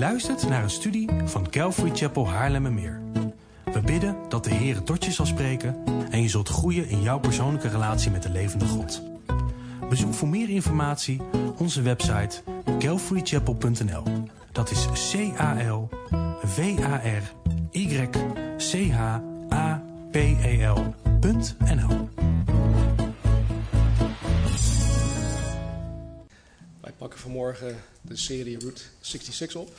luistert naar een studie van Calvary Chapel Haarlemmermeer. We bidden dat de Heer tot je zal spreken en je zult groeien in jouw persoonlijke relatie met de levende God. Bezoek voor meer informatie onze website calvarychapel.nl. Dat is C-A-L-V-A-R-Y-C-H-A-P-E-L.nl. Wij pakken vanmorgen de serie Route 66 op.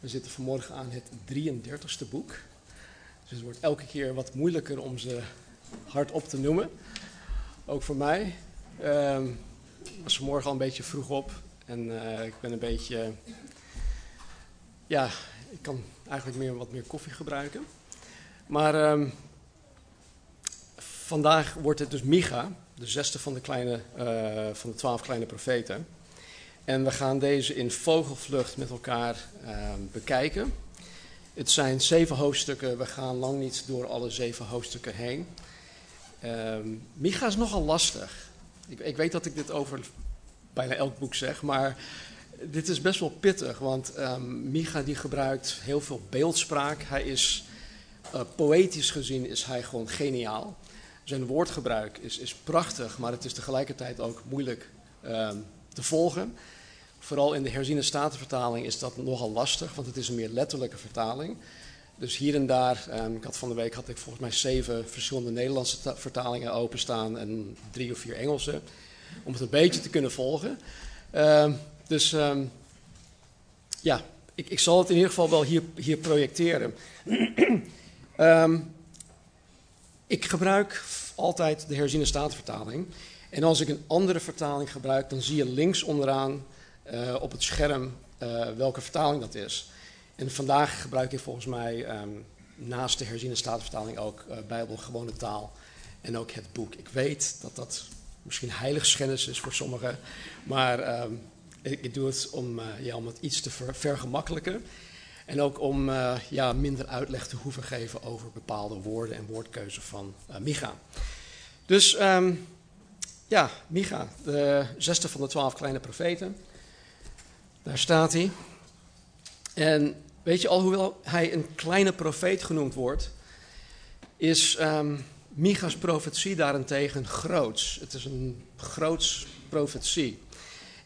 We zitten vanmorgen aan het 33ste boek. Dus het wordt elke keer wat moeilijker om ze hardop te noemen. Ook voor mij. Ehm, ik was vanmorgen al een beetje vroeg op. En eh, ik ben een beetje... ja, ik kan eigenlijk meer, wat meer koffie gebruiken. Maar ehm, vandaag wordt het dus Micha, de zesde van de, kleine, eh, van de twaalf kleine profeten. En we gaan deze in vogelvlucht met elkaar ehm, bekijken. Het zijn zeven hoofdstukken. We gaan lang niet door alle zeven hoofdstukken heen. Ehm, Micha is nogal lastig. Ik, ik, weet dat ik dit over bijna elk boek zeg, maar dit is best wel pittig. Want um, Micha die gebruikt heel veel beeldspraak. Hij is, uh, poëtisch gezien is hij gewoon geniaal. Zijn woordgebruik is, is prachtig, maar het is tegelijkertijd ook moeilijk te volgen. Vooral in de herziene statenvertaling is dat nogal lastig, want het is een meer letterlijke vertaling. Dus hier en daar, um, ik had van de week had ik volgens mij zeven verschillende Nederlandse vertalingen openstaan en drie of vier Engelse, om het een beetje te kunnen volgen. Uh, dus um, ja, ik, ik, zal het in ieder geval wel hier, hier projecteren. ik gebruik altijd de herziene statenvertaling. En als ik een andere vertaling gebruik, dan zie je links onderaan op het scherm uh, welke vertaling dat is. En vandaag gebruik ik volgens mij um, naast de herziene statenvertaling ook uh, Bijbel gewone taal en ook het boek. Ik weet dat dat misschien heiligschennis is voor sommigen, maar um, ik, doe het om, ja, om het iets te ver, vergemakkelijken. En ook om ja, minder uitleg te hoeven geven over bepaalde woorden en woordkeuze van Micha. Dus um, ja, Micha, de zesde van de twaalf kleine profeten. Daar staat hij. En weet je, alhoewel hij een kleine profeet genoemd wordt, is um, Micha's profetie daarentegen groots. Het is een groots profetie.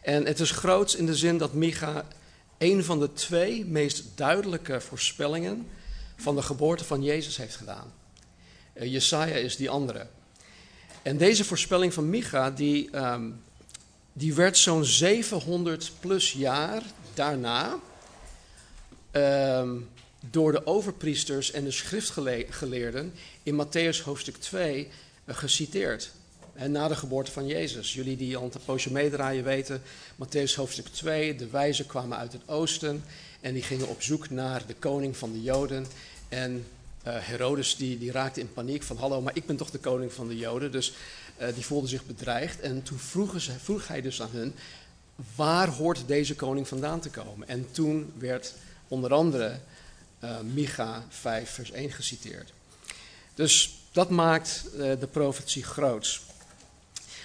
En het is groots in de zin dat Micha een van de twee meest duidelijke voorspellingen van de geboorte van Jezus heeft gedaan. Uh, Jesaja is die andere. En deze voorspelling van Micha, die um, die werd zo'n 700 plus jaar daarna um, door de overpriesters en de schriftgeleerden in Matthäus hoofdstuk 2 uh, geciteerd. En na de geboorte van Jezus. Jullie die al een poosje meedraaien weten, Matthäus hoofdstuk 2, de wijzen kwamen uit het oosten en die gingen op zoek naar de koning van de Joden. En uh, Herodes die, die raakte in paniek van hallo, maar ik ben toch de koning van de Joden. Dus die voelden zich bedreigd. En toen vroeg hij dus aan hun, waar hoort deze koning vandaan te komen? En toen werd onder andere uh, Micha 5 vers 1 geciteerd. Dus dat maakt uh, de profetie groots.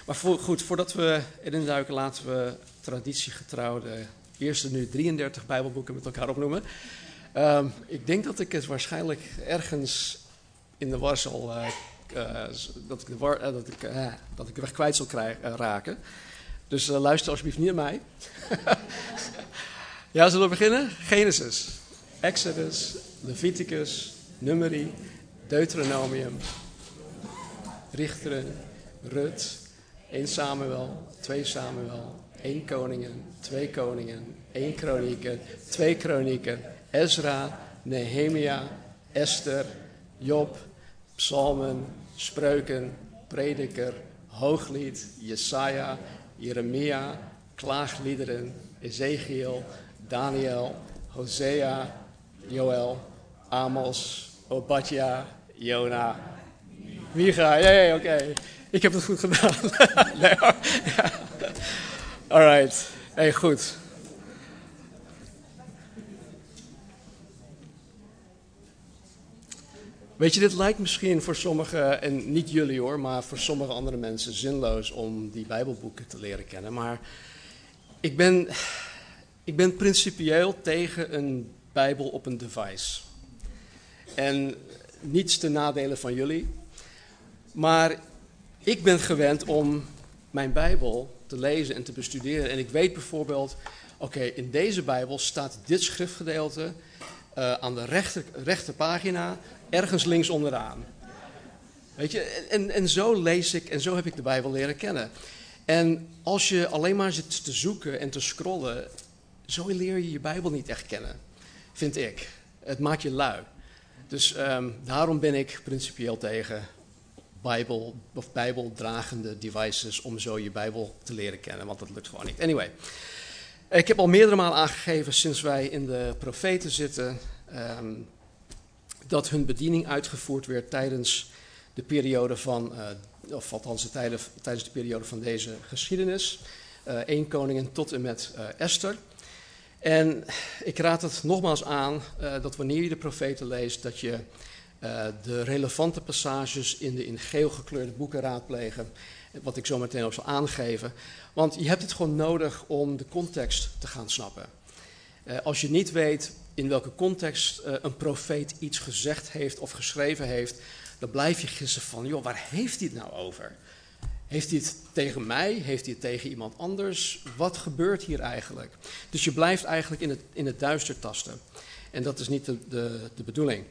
Maar voor, goed, voordat we erin duiken, laten we traditiegetrouw de eerste nu 33 Bijbelboeken met elkaar opnoemen. Um, ik denk dat ik het waarschijnlijk ergens in de war zal dat, ik de uh, dat, ik, dat ik de weg kwijt zal krijgen, raken. Dus luister alsjeblieft niet naar mij. ja, zullen we beginnen? Genesis, Exodus, Leviticus, Numeri, Deuteronomium, Richteren, Rut, 1 Samuel, 2 Samuel, 1 Koningen, 2 Koningen, 1 Kronieken, 2 Kronieken, Ezra, Nehemia, Esther, Job, Psalmen, Spreuken, Prediker, Hooglied, Jesaja, Jeremia, Klaagliederen, Ezekiel, Daniel, Hosea, Joel, Amos, Obadja, Jona, Micha. Ja, ja, oké. Ik heb het goed gedaan. nee, ja. Alright. Hey, goed. Weet je, dit lijkt misschien voor sommigen, en niet jullie hoor, maar voor sommige andere mensen zinloos om die Bijbelboeken te leren kennen. Maar ik ben, Ik ben principieel tegen een Bijbel op een device. En niets te nadelen van jullie. Maar ik ben gewend om mijn Bijbel te lezen en te bestuderen. En ik weet bijvoorbeeld, oké, in deze Bijbel staat dit schriftgedeelte uh, aan de rechter, rechterpagina, ergens links onderaan. Weet je, en, en zo lees ik en zo heb ik de Bijbel leren kennen. En als je alleen maar zit te zoeken en te scrollen, zo leer je je Bijbel niet echt kennen, vind ik. Het maakt je lui. Dus um, daarom ben ik principieel tegen Bijbel of Bijbeldragende devices om zo je Bijbel te leren kennen, want dat lukt gewoon niet. Anyway, ik heb al meerdere malen aangegeven sinds wij in de profeten zitten um, dat hun bediening uitgevoerd werd tijdens de periode van, uh, of althans de tijden, tijdens de periode van deze geschiedenis. Uh, koningin tot en met uh, Esther. En ik raad het nogmaals aan dat wanneer je de profeten leest, dat je de relevante passages in de in geel gekleurde boeken raadplegen. Wat ik zo meteen ook zal aangeven. Want je hebt het gewoon nodig om de context te gaan snappen. als je niet weet in welke context een profeet iets gezegd heeft of geschreven heeft, dan blijf je gissen van, joh, waar heeft hij het nou over? Heeft hij het tegen mij? Heeft hij het tegen iemand anders? Wat gebeurt hier eigenlijk? Dus je blijft eigenlijk in het, in het duister tasten. En dat is niet de, de, de bedoeling.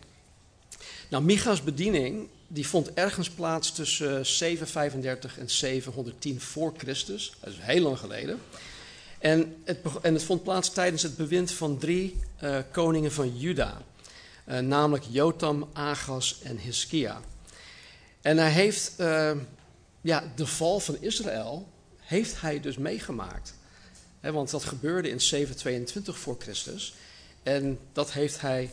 Nou, Micha's bediening die vond ergens plaats tussen 735 en 710 voor Christus. Dat is heel lang geleden. En het, en het vond plaats tijdens het bewind van drie uh, koningen van Juda. Uh, namelijk Jotam, Agas en Hiskia. En hij heeft uh, ja, de val van Israël heeft hij dus meegemaakt. Want dat gebeurde in 722 voor Christus. En dat heeft hij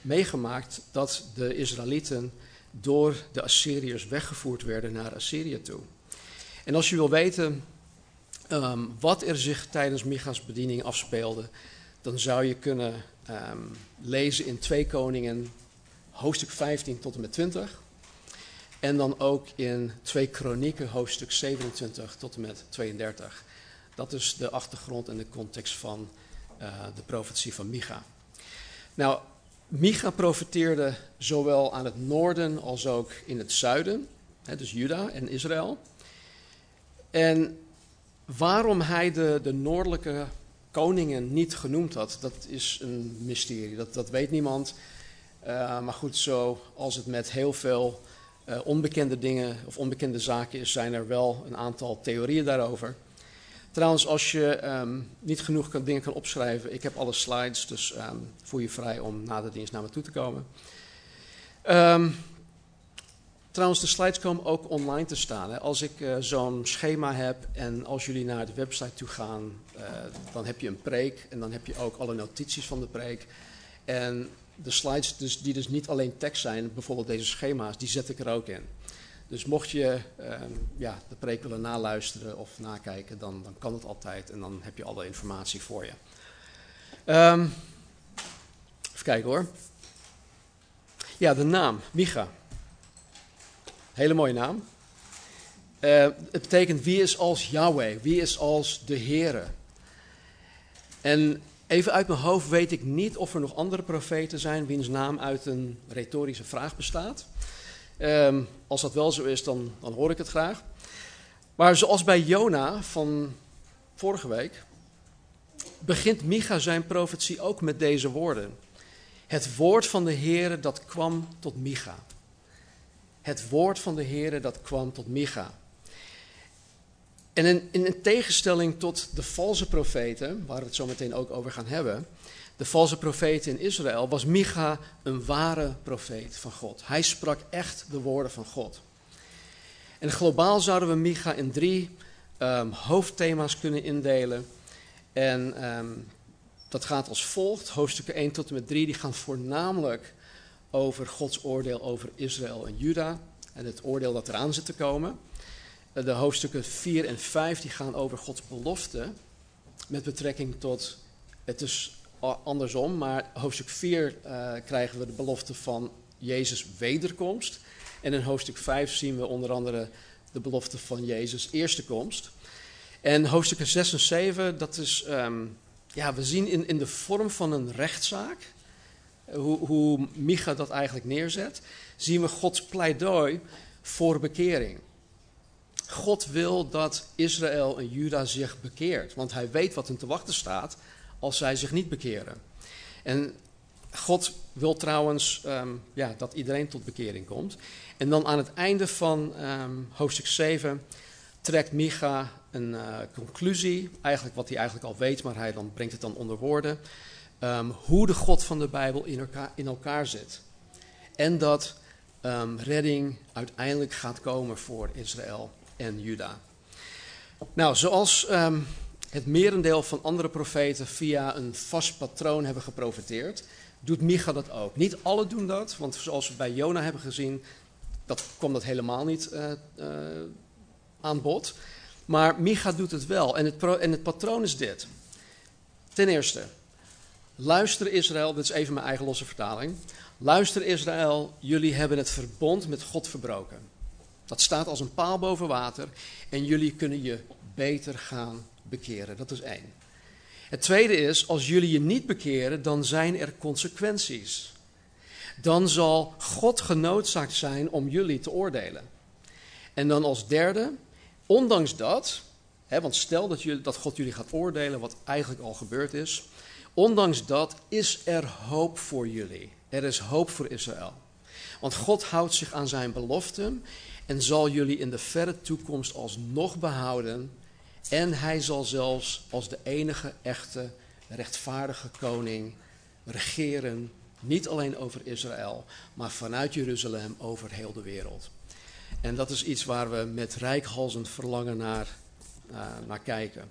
meegemaakt dat de Israëlieten door de Assyriërs weggevoerd werden naar Assyrië toe. En als je wil weten um, wat er zich tijdens Micha's bediening afspeelde, dan zou je kunnen um, lezen in 2 Koningen, hoofdstuk 15 tot en met 20. En dan ook in 2 Kronieken, hoofdstuk 27 tot en met 32. Dat is de achtergrond en de context van uh, de profetie van Micha. Nou, Micha profeteerde zowel aan het noorden als ook in het zuiden, hè, dus Juda en Israël. En waarom hij de, de noordelijke koningen niet genoemd had, dat is een mysterie. Dat, dat weet niemand. Uh, maar goed, zo als het met heel veel uh, onbekende dingen of onbekende zaken is, zijn er wel een aantal theorieën daarover. Trouwens, als je um, niet genoeg kan, dingen kan opschrijven, ik heb alle slides, dus um, voel je vrij om na de dienst naar me toe te komen. Um, Trouwens, de slides komen ook online te staan. Hè. Als ik uh, zo'n schema heb en als jullie naar de website toe gaan, uh, dan heb je een preek en dan heb je ook alle notities van de preek. En de slides dus, die dus niet alleen tekst zijn, bijvoorbeeld deze schema's, die zet ik er ook in. Dus mocht je uh, ja, de preek willen naluisteren of nakijken, dan, dan kan het altijd en dan heb je alle informatie voor je. Um, even kijken hoor. Ja, de naam, Micha. Hele mooie naam. Uh, het betekent wie is als Yahweh, wie is als de Heere. En even uit mijn hoofd weet ik niet of er nog andere profeten zijn wiens naam uit een retorische vraag bestaat. Um, als dat wel zo is, dan, dan hoor ik het graag. Maar zoals bij Jona van vorige week, begint Micha zijn profetie ook met deze woorden. Het woord van de Heere dat kwam tot Micha het woord van de Heer dat kwam tot Micha. En in, in tegenstelling tot de valse profeten, waar we het zo meteen ook over gaan hebben, de valse profeten in Israël, was Micha een ware profeet van God. Hij sprak echt de woorden van God. En globaal zouden we Micha in drie um, hoofdthema's kunnen indelen. En um, dat gaat als volgt. Hoofdstukken 1 tot en met 3 die gaan voornamelijk over Gods oordeel over Israël en Juda en het oordeel dat eraan zit te komen. De hoofdstukken 4 en 5 die gaan over Gods belofte met betrekking tot, het is andersom, maar hoofdstuk 4 uh, krijgen we de belofte van Jezus wederkomst. En in hoofdstuk 5 zien we onder andere de belofte van Jezus eerste komst. En hoofdstukken 6 en 7, dat is um, ja, we zien in, in de vorm van een rechtszaak, hoe, hoe Micha dat eigenlijk neerzet, zien we Gods pleidooi voor bekering. God wil dat Israël en Juda zich bekeert, want hij weet wat hen te wachten staat als zij zich niet bekeren. En God wil trouwens ehm, ja, dat iedereen tot bekering komt. En dan aan het einde van ehm, hoofdstuk 7 trekt Micha een uh, conclusie, eigenlijk wat hij eigenlijk al weet, maar hij dan brengt het dan onder woorden. Um, hoe de God van de Bijbel in elkaar, in elkaar zit. En dat redding uiteindelijk gaat komen voor Israël en Juda. Nou, zoals het merendeel van andere profeten via een vast patroon hebben geprofeteerd, doet Micha dat ook. Niet alle doen dat, want zoals we bij Jona hebben gezien, dat komt dat helemaal niet uh, uh, aan bod. Maar Micha doet het wel. En het, en het patroon is dit. Ten eerste, luister Israël, dit is even mijn eigen losse vertaling. Luister Israël, jullie hebben het verbond met God verbroken. Dat staat als een paal boven water en jullie kunnen je beter gaan bekeren. Dat is één. Het tweede is, als jullie je niet bekeren, dan zijn er consequenties. Dan zal God genoodzaakt zijn om jullie te oordelen. En dan als derde, ondanks dat, hè, want stel dat, jullie, dat God jullie gaat oordelen, wat eigenlijk al gebeurd is, ondanks dat is er hoop voor jullie. Er is hoop voor Israël. Want God houdt zich aan zijn beloften en zal jullie in de verre toekomst alsnog behouden en hij zal zelfs als de enige echte rechtvaardige koning regeren, niet alleen over Israël, maar vanuit Jeruzalem over heel de wereld. En dat is iets waar we met rijkhalzend verlangen naar, uh, naar kijken.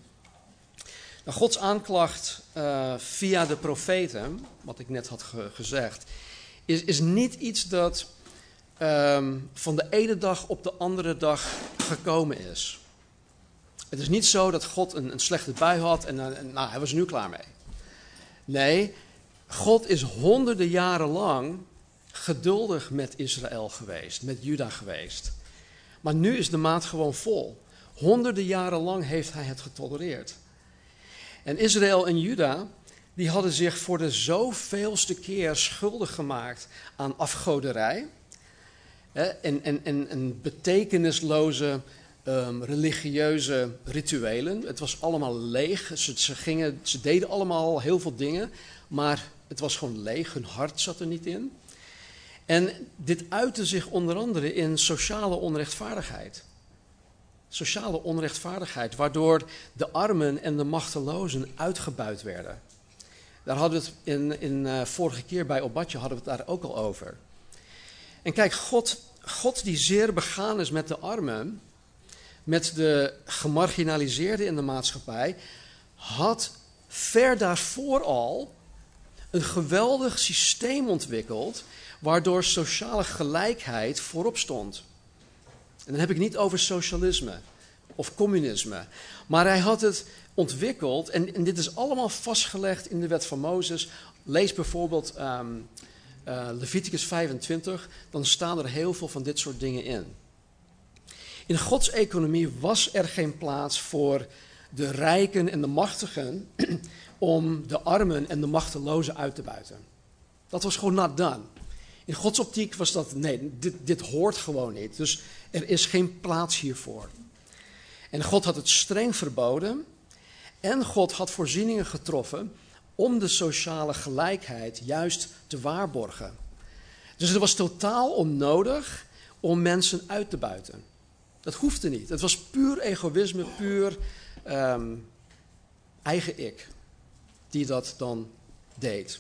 Nou, Gods aanklacht uh, via de profeten, wat ik net had ge gezegd, is, is niet iets dat um, van de ene dag op de andere dag gekomen is. Het is niet zo dat God een, een slechte bui had en, en nou, hij was nu klaar mee. Nee, God is honderden jaren lang geduldig met Israël geweest, met Juda geweest. Maar nu is de maat gewoon vol. Honderden jaren lang heeft hij het getolereerd. En Israël en Juda, die hadden zich voor de zoveelste keer schuldig gemaakt aan afgoderij. En, en, en betekenisloze um, religieuze rituelen. Het was allemaal leeg. Ze, ze, gingen, ze deden allemaal heel veel dingen, maar het was gewoon leeg. Hun hart zat er niet in. En dit uitte zich onder andere in sociale onrechtvaardigheid. Sociale onrechtvaardigheid, waardoor de armen en de machtelozen uitgebuit werden. Daar hadden we het in, in uh, vorige keer bij Obadje hadden we het daar ook al over. En kijk, God, God die zeer begaan is met de armen, met de gemarginaliseerden in de maatschappij, had ver daarvoor al een geweldig systeem ontwikkeld waardoor sociale gelijkheid voorop stond. En dan heb ik niet over socialisme of communisme, maar hij had het ontwikkeld en, en dit is allemaal vastgelegd in de wet van Mozes. Lees bijvoorbeeld um, uh, Leviticus 25, dan staan er heel veel van dit soort dingen in. In Gods economie was er geen plaats voor de rijken en de machtigen om de armen en de machtelozen uit te buiten. Dat was gewoon not done. In Gods optiek was dat, nee, dit, dit hoort gewoon niet. Dus er is geen plaats hiervoor. En God had het streng verboden. En God had voorzieningen getroffen om de sociale gelijkheid juist te waarborgen. Dus het was totaal onnodig om mensen uit te buiten. Dat hoefde niet. Het was puur egoïsme, puur um, eigen ik, die dat dan deed.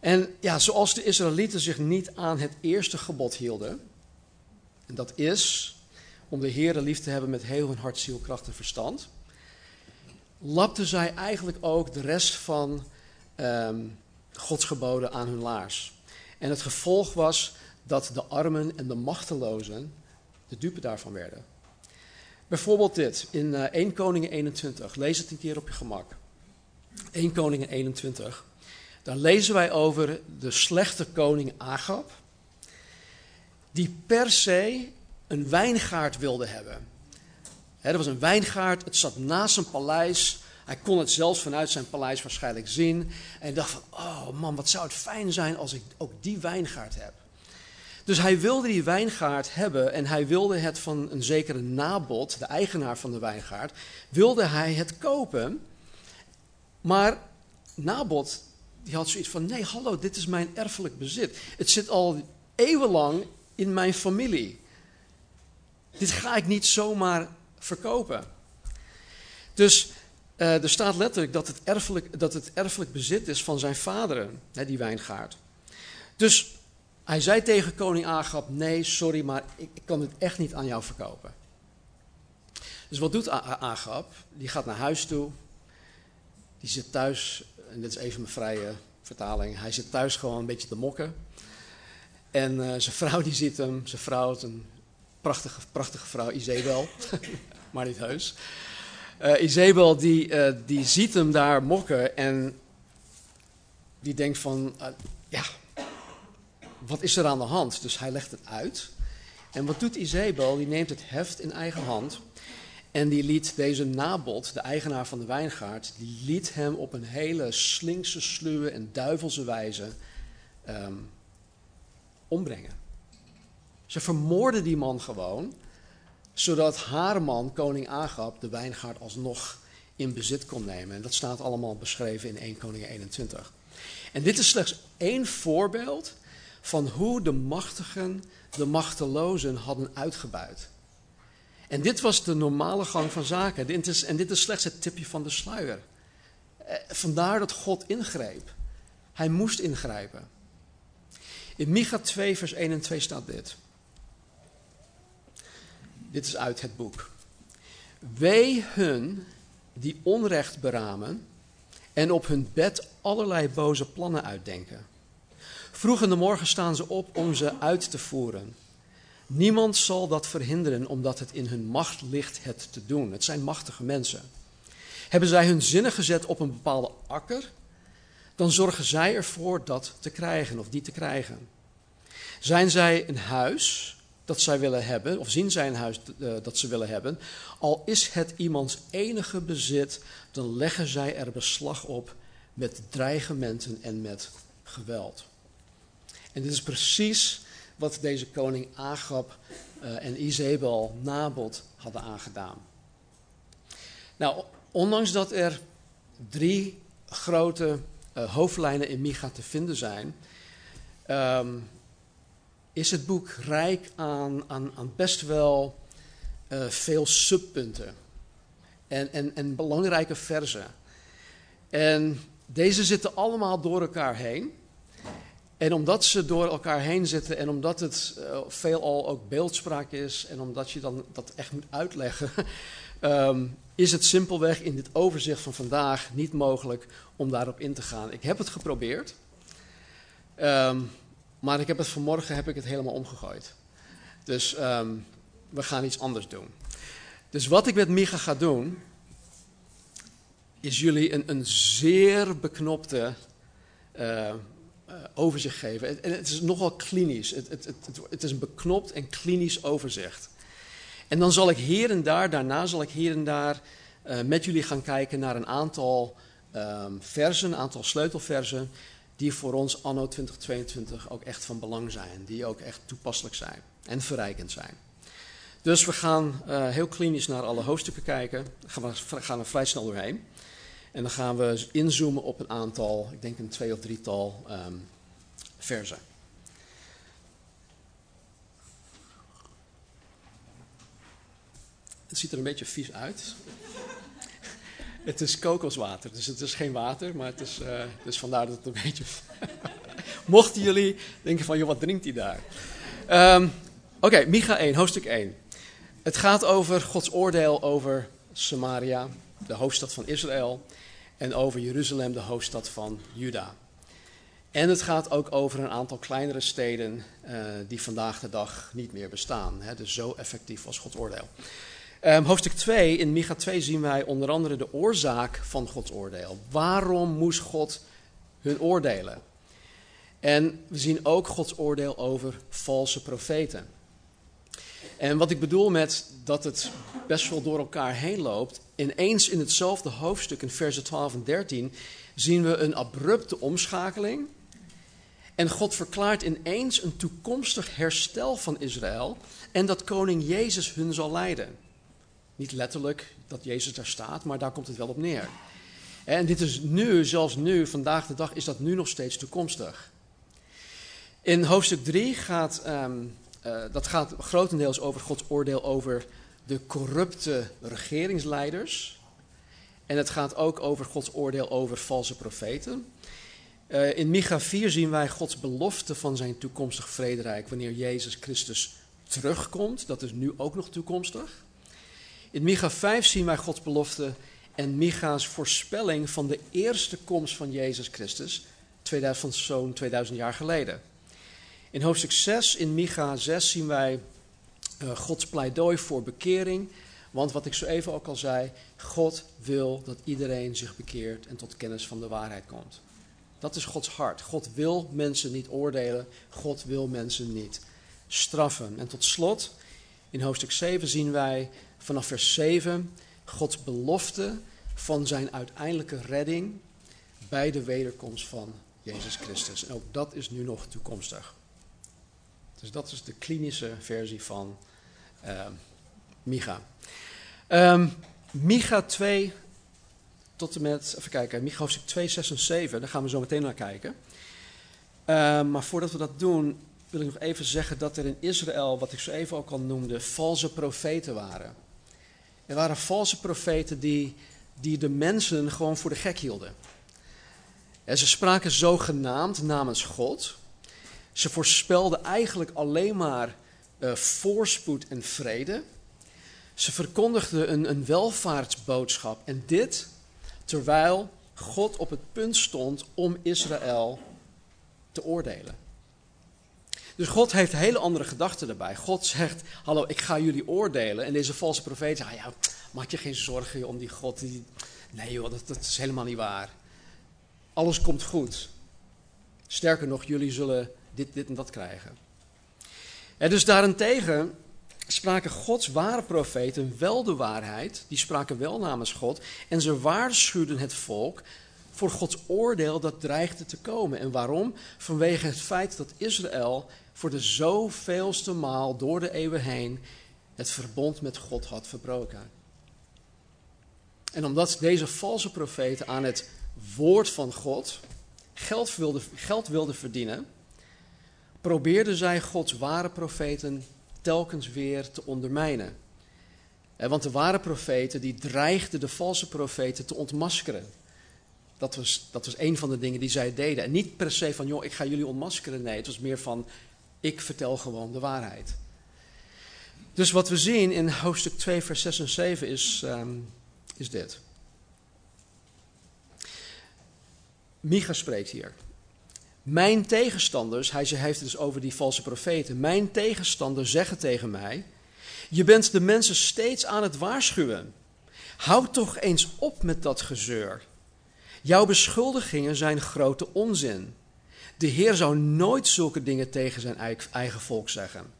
En ja, zoals de Israëlieten zich niet aan het eerste gebod hielden, en dat is om de Heer lief te hebben met heel hun hart, ziel, kracht en verstand, lapten zij eigenlijk ook de rest van um, Gods geboden aan hun laars. En het gevolg was dat de armen en de machtelozen de dupe daarvan werden. Bijvoorbeeld dit, in uh, 1 Koningen 21. Lees het een keer op je gemak. 1 Koningen 21. Dan lezen wij over de slechte koning Agab. Die per se een wijngaard wilde hebben. He, er was een wijngaard, het zat naast een paleis. Hij kon het zelfs vanuit zijn paleis waarschijnlijk zien. En dacht van, oh man, wat zou het fijn zijn als ik ook die wijngaard heb. Dus hij wilde die wijngaard hebben en hij wilde het van een zekere Nabot, de eigenaar van de wijngaard, wilde hij het kopen. Maar Nabot, die had zoiets van, nee hallo, dit is mijn erfelijk bezit. Het zit al eeuwenlang in mijn familie. Dit ga ik niet zomaar verkopen. Dus uh, er staat letterlijk dat het, erfelijk, dat het erfelijk bezit is van zijn vaderen, hè, die wijngaard. Dus hij zei tegen koning Agab, nee, sorry, maar ik, ik kan het echt niet aan jou verkopen. Dus wat doet Agab? Die gaat naar huis toe. Die zit thuis, en dit is even mijn vrije vertaling. Hij zit thuis gewoon een beetje te mokken. En uh, zijn vrouw die ziet hem. Zijn vrouw, een prachtige, prachtige vrouw, Izebel. maar niet heus. Uh, Izebel die, uh, die ziet hem daar mokken en die denkt van, ja, wat is er aan de hand? Dus hij legt het uit. En wat doet Izebel? Die neemt het heft in eigen hand. En die liet deze Nabot, de eigenaar van de wijngaard, die liet hem op een hele slinkse, sluwe en duivelse wijze um, ombrengen. Ze vermoordde die man gewoon, zodat haar man, koning Agab, de wijngaard alsnog in bezit kon nemen. En dat staat allemaal beschreven in 1 Koning 21. En dit is slechts één voorbeeld van hoe de machtigen de machtelozen hadden uitgebuit. En dit was de normale gang van zaken. En dit is slechts het tipje van de sluier. Eh, vandaar dat God ingreep. Hij moest ingrijpen. In Micha 2, vers 1 en 2 staat dit. Dit is uit het boek. Wee hun die onrecht beramen en op hun bed allerlei boze plannen uitdenken. Vroeg in de morgen staan ze op om ze uit te voeren. Niemand zal dat verhinderen, omdat het in hun macht ligt het te doen. Het zijn machtige mensen. Hebben zij hun zinnen gezet op een bepaalde akker, dan zorgen zij ervoor dat te krijgen of die te krijgen. Zijn zij een huis dat zij willen hebben, of zien zij een huis uh, dat ze willen hebben, al is het iemands enige bezit, dan leggen zij er beslag op met dreigementen en met geweld. En dit is precies wat deze koning Agab uh, en Izebel Nabot hadden aangedaan. Nou, ondanks dat er drie grote uh, hoofdlijnen in Micha te vinden zijn, um, is het boek rijk aan, aan, aan best wel uh, veel subpunten en, en, en belangrijke versen. En deze zitten allemaal door elkaar heen. En omdat ze door elkaar heen zitten en omdat het uh, veelal ook beeldspraak is en omdat je dan dat echt moet uitleggen, um, is het simpelweg in dit overzicht van vandaag niet mogelijk om daarop in te gaan. Ik heb het geprobeerd, um, maar ik heb het vanmorgen heb ik het helemaal omgegooid. Dus um, we gaan iets anders doen. Dus wat ik met Micha ga doen, is jullie een, een zeer beknopte uh, uh, overzicht geven. En het is nogal klinisch. Het, het, het, het, is een beknopt en klinisch overzicht. En dan zal ik hier en daar, daarna zal ik hier en daar uh, met jullie gaan kijken naar een aantal um, versen, een aantal sleutelversen, die voor ons anno 2022 ook echt van belang zijn. Die ook echt toepasselijk zijn en verrijkend zijn. Dus we gaan uh, heel klinisch naar alle hoofdstukken kijken. Gaan we gaan er vrij snel doorheen. En dan gaan we inzoomen op een aantal, ik denk een twee of drietal um, versen. Het ziet er een beetje vies uit. het is kokoswater, dus het is geen water, maar het is, dus vandaar dat het een beetje. Mochten jullie denken van, joh, wat drinkt hij daar? Um, Oké, Micha 1, hoofdstuk 1. Het gaat over Gods oordeel over Samaria, de hoofdstad van Israël en over Jeruzalem, de hoofdstad van Juda. En het gaat ook over een aantal kleinere steden uh, die vandaag de dag niet meer bestaan. Hè, dus zo effectief was Gods oordeel. Um, hoofdstuk 2, in Micha 2 zien wij onder andere de oorzaak van Gods oordeel. Waarom moest God hun oordelen? En we zien ook Gods oordeel over valse profeten. En wat ik bedoel met dat het best wel door elkaar heen loopt, ineens in hetzelfde hoofdstuk, in versen 12 en 13, zien we een abrupte omschakeling. En God verklaart ineens een toekomstig herstel van Israël en dat koning Jezus hun zal leiden. Niet letterlijk dat Jezus daar staat, maar daar komt het wel op neer. En dit is nu, zelfs nu, vandaag de dag, is dat nu nog steeds toekomstig. In hoofdstuk 3 gaat, um, uh, dat gaat grotendeels over Gods oordeel over de corrupte regeringsleiders. En het gaat ook over Gods oordeel over valse profeten. Uh, in Micha 4 zien wij Gods belofte van zijn toekomstig vrederijk wanneer Jezus Christus terugkomt. Dat is nu ook nog toekomstig. In Micha 5 zien wij Gods belofte en Micha's voorspelling van de eerste komst van Jezus Christus, 2000, van zo'n 2000 jaar geleden. In hoofdstuk 6, in Micha 6, zien wij uh, Gods pleidooi voor bekering. Want wat ik zo even ook al zei, God wil dat iedereen zich bekeert en tot kennis van de waarheid komt. Dat is Gods hart. God wil mensen niet oordelen, God wil mensen niet straffen. En tot slot, in hoofdstuk 7 zien wij vanaf vers 7 Gods belofte van zijn uiteindelijke redding bij de wederkomst van Jezus Christus. En ook dat is nu nog toekomstig. Dus dat is de klinische versie van uh, Micha. Um, Micha 2 tot en met, even kijken, Micha hoofdstuk 2, 6 en 7, daar gaan we zo meteen naar kijken. Uh, maar voordat we dat doen, wil ik nog even zeggen dat er in Israël, wat ik zo even ook al noemde, valse profeten waren. Er waren valse profeten die, die de mensen gewoon voor de gek hielden. En ze spraken zogenaamd namens God. Ze voorspelden eigenlijk alleen maar uh, voorspoed en vrede. Ze verkondigden een, een welvaartsboodschap. En dit terwijl God op het punt stond om Israël te oordelen. Dus God heeft hele andere gedachten erbij. God zegt, hallo, ik ga jullie oordelen. En deze valse profeet zegt, ah ja, maak je geen zorgen om die God. Nee joh, dat, dat is helemaal niet waar. Alles komt goed. Sterker nog, jullie zullen dit, dit en dat krijgen. En dus daarentegen spraken Gods ware profeten wel de waarheid. Die spraken wel namens God. En ze waarschuwden het volk voor Gods oordeel dat dreigde te komen. En waarom? Vanwege het feit dat Israël voor de zoveelste maal door de eeuwen heen het verbond met God had verbroken. En omdat deze valse profeten aan het woord van God geld wilden, geld wilden verdienen, probeerden zij Gods ware profeten telkens weer te ondermijnen. Want de ware profeten die dreigden de valse profeten te ontmaskeren. Dat was, dat was een van de dingen die zij deden. En niet per se van, joh, ik ga jullie ontmaskeren. Nee, het was meer van, ik vertel gewoon de waarheid. Dus wat we zien in hoofdstuk 2, vers 6 en 7 is, um, is dit. Micha spreekt hier. Mijn tegenstanders, hij heeft het dus over die valse profeten. Mijn tegenstanders zeggen tegen mij: Je bent de mensen steeds aan het waarschuwen. Houd toch eens op met dat gezeur. Jouw beschuldigingen zijn grote onzin. De Heer zou nooit zulke dingen tegen zijn eigen volk zeggen.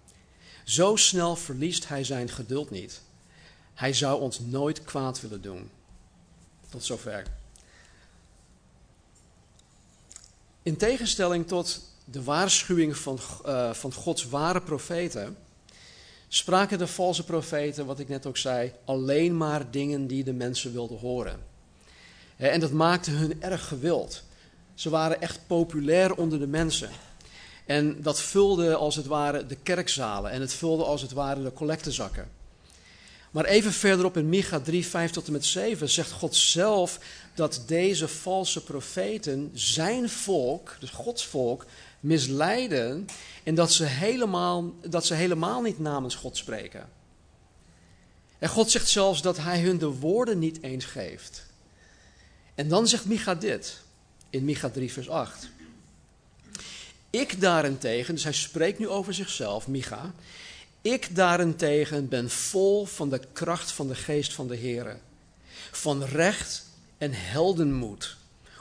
Zo snel verliest hij zijn geduld niet. Hij zou ons nooit kwaad willen doen. Tot zover. In tegenstelling tot de waarschuwing van, uh, van Gods ware profeten, spraken de valse profeten, wat ik net ook zei, alleen maar dingen die de mensen wilden horen. En dat maakte hun erg gewild. Ze waren echt populair onder de mensen. En dat vulde als het ware de kerkzalen en het vulde als het ware de collectezakken. Maar even verderop in Micha 3, 5 tot en met 7 zegt God zelf dat deze valse profeten zijn volk, dus Gods volk, misleiden en dat ze helemaal, dat ze helemaal niet namens God spreken. En God zegt zelfs dat hij hun de woorden niet eens geeft. En dan zegt Micha dit in Micha 3, vers 8. Ik daarentegen, dus hij spreekt nu over zichzelf, Micha. Ik daarentegen ben vol van de kracht van de geest van de Heer. Van recht en heldenmoed.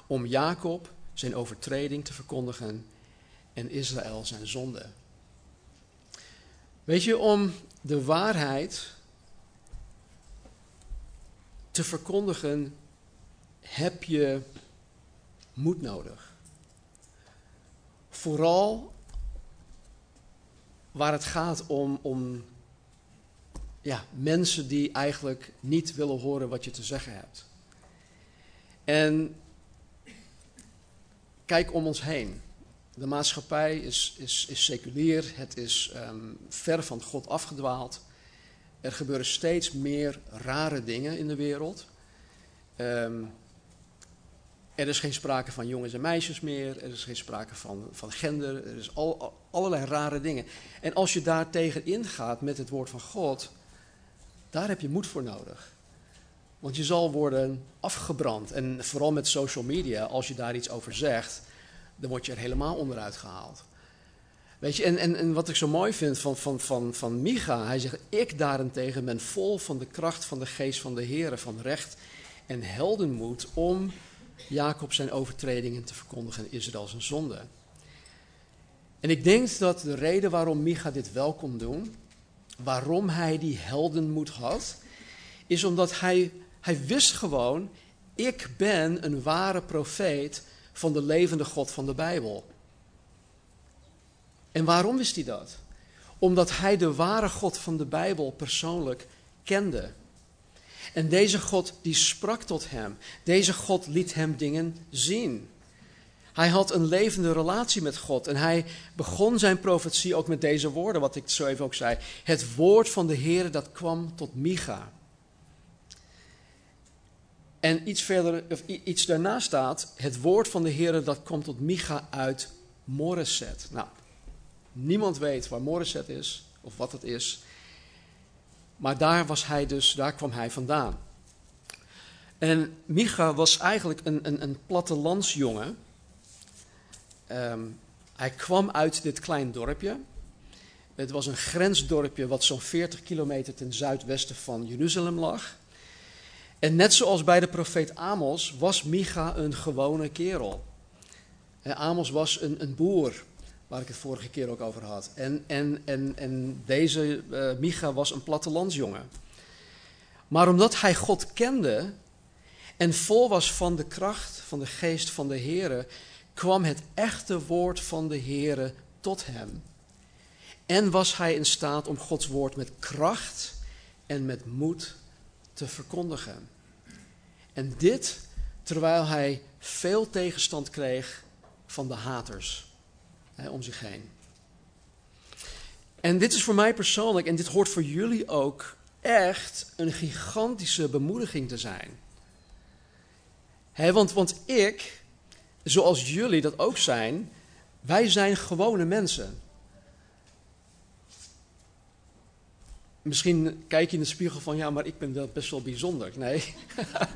Om Jacob zijn overtreding te verkondigen en Israël zijn zonde. Weet je, om de waarheid te verkondigen heb je moed nodig. Vooral waar het gaat om, om ja, mensen die eigenlijk niet willen horen wat je te zeggen hebt. En kijk om ons heen. De maatschappij is, is, is seculier, het is um, ver van God afgedwaald. Er gebeuren steeds meer rare dingen in de wereld. Um, er is geen sprake van jongens en meisjes meer. Er is geen sprake van, van gender. Er is al, allerlei rare dingen. En als je daar tegen ingaat met het woord van God, daar heb je moed voor nodig. Want je zal worden afgebrand. En vooral met social media, als je daar iets over zegt, dan word je er helemaal onderuit gehaald. Weet je, en, en, en wat ik zo mooi vind van, van, van, van Micha, hij zegt, ik daarentegen ben vol van de kracht van de geest van de Heer, van recht en heldenmoed om Jacob zijn overtredingen te verkondigen en Israël zijn zonde. En ik denk dat de reden waarom Micha dit wel kon doen, waarom hij die heldenmoed had, is omdat hij, hij wist gewoon, ik ben een ware profeet van de levende God van de Bijbel. En waarom wist hij dat? Omdat hij de ware God van de Bijbel persoonlijk kende. En deze God die sprak tot hem. Deze God liet hem dingen zien. Hij had een levende relatie met God en hij begon zijn profetie ook met deze woorden, wat ik zo even ook zei. Het woord van de Heer dat kwam tot Micha. En iets verder, of iets daarna staat, het woord van de Heer dat kwam tot Micha uit Moreset. Nou, niemand weet waar Moreset is of wat het is. Maar daar was hij dus, daar kwam hij vandaan. En Micha was eigenlijk een, een, een plattelandsjongen. Um, hij kwam uit dit klein dorpje. Het was een grensdorpje wat zo'n 40 kilometer ten zuidwesten van Jeruzalem lag. En net zoals bij de profeet Amos was Micha een gewone kerel. Amos was een, een boer waar ik het vorige keer ook over had. En, en, en, en deze uh, Micha was een plattelandsjongen. Maar omdat hij God kende en vol was van de kracht van de geest van de Here, kwam het echte woord van de Here tot hem. En was hij in staat om Gods woord met kracht en met moed te verkondigen. En dit terwijl hij veel tegenstand kreeg van de haters om zich heen. En dit is voor mij persoonlijk, en dit hoort voor jullie ook, echt een gigantische bemoediging te zijn. Want, want ik, zoals jullie dat ook zijn, wij zijn gewone mensen. Misschien kijk je in de spiegel van, ja, maar ik ben best wel bijzonder. Nee,